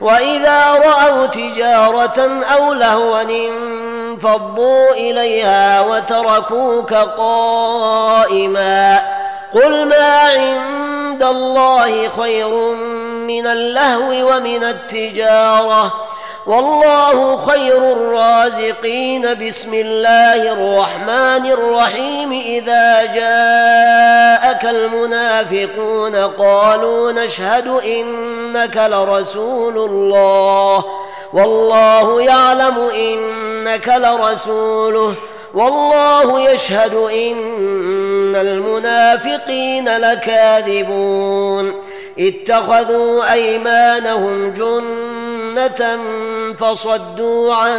وإذا رأوا تجارة أو لهوا انفضوا إليها وتركوك قائما قل ما عند الله خير من اللهو ومن التجارة والله خير الرازقين بسم الله الرحمن الرحيم إذا جاءك المنافقون قالوا نشهد إنك لرسول الله والله يعلم إنك لرسوله والله يشهد إن المنافقين لكاذبون اتخذوا أيمانهم جنة فصدوا عن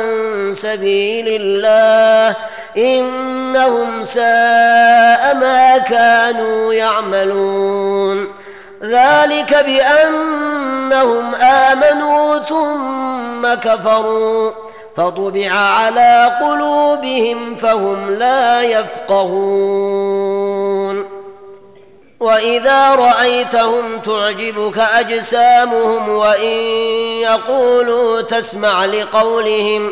سبيل الله إنهم ساء ما كانوا يعملون. ذلك بأنهم آمنوا ثم كفروا. فطبع على قلوبهم فهم لا يفقهون. وإذا رأيتهم تعجبك أجسامهم وإن يقولوا تسمع لقولهم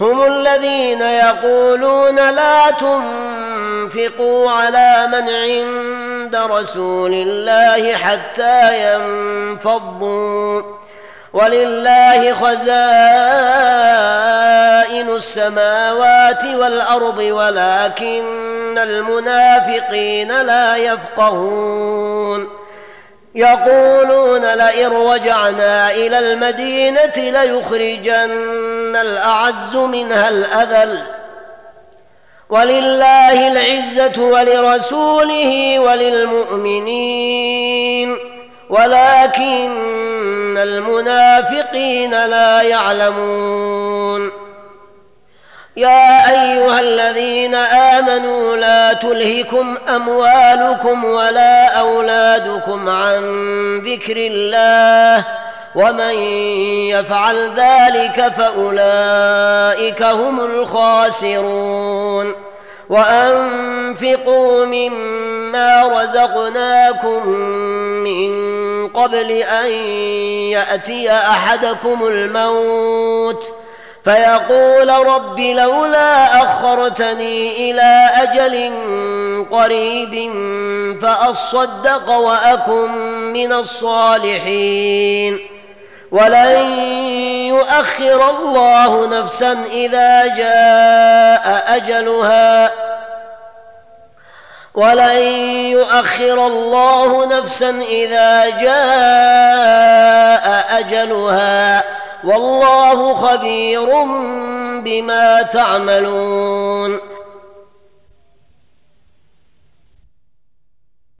هم الذين يقولون لا تنفقوا على من عند رسول الله حتى ينفضوا. ولله خزائن السماوات والأرض ولكن المنافقين لا يفقهون. يقولون لئن رجعنا إلى المدينة ليخرجن الأعز منها الأذل. ولله العزة ولرسوله وللمؤمنين. ولكن المنافقين لا يعلمون. يا أيها الذين آمنوا لا تلهكم أموالكم ولا أولادكم عن ذكر الله. ومن يفعل ذلك فأولئك هم الخاسرون. وأنفقوا مما رزقناكم من قبل أن يأتي أحدكم الموت. فيقول رب لولا أخرتني إلى أجل قريب فأصدق وأكن من الصالحين. ولن يؤخر الله نفسا إذا جاء أجلها. ولن يؤخر الله نفسا إذا جاء أجلها. والله خبير بما تعملون.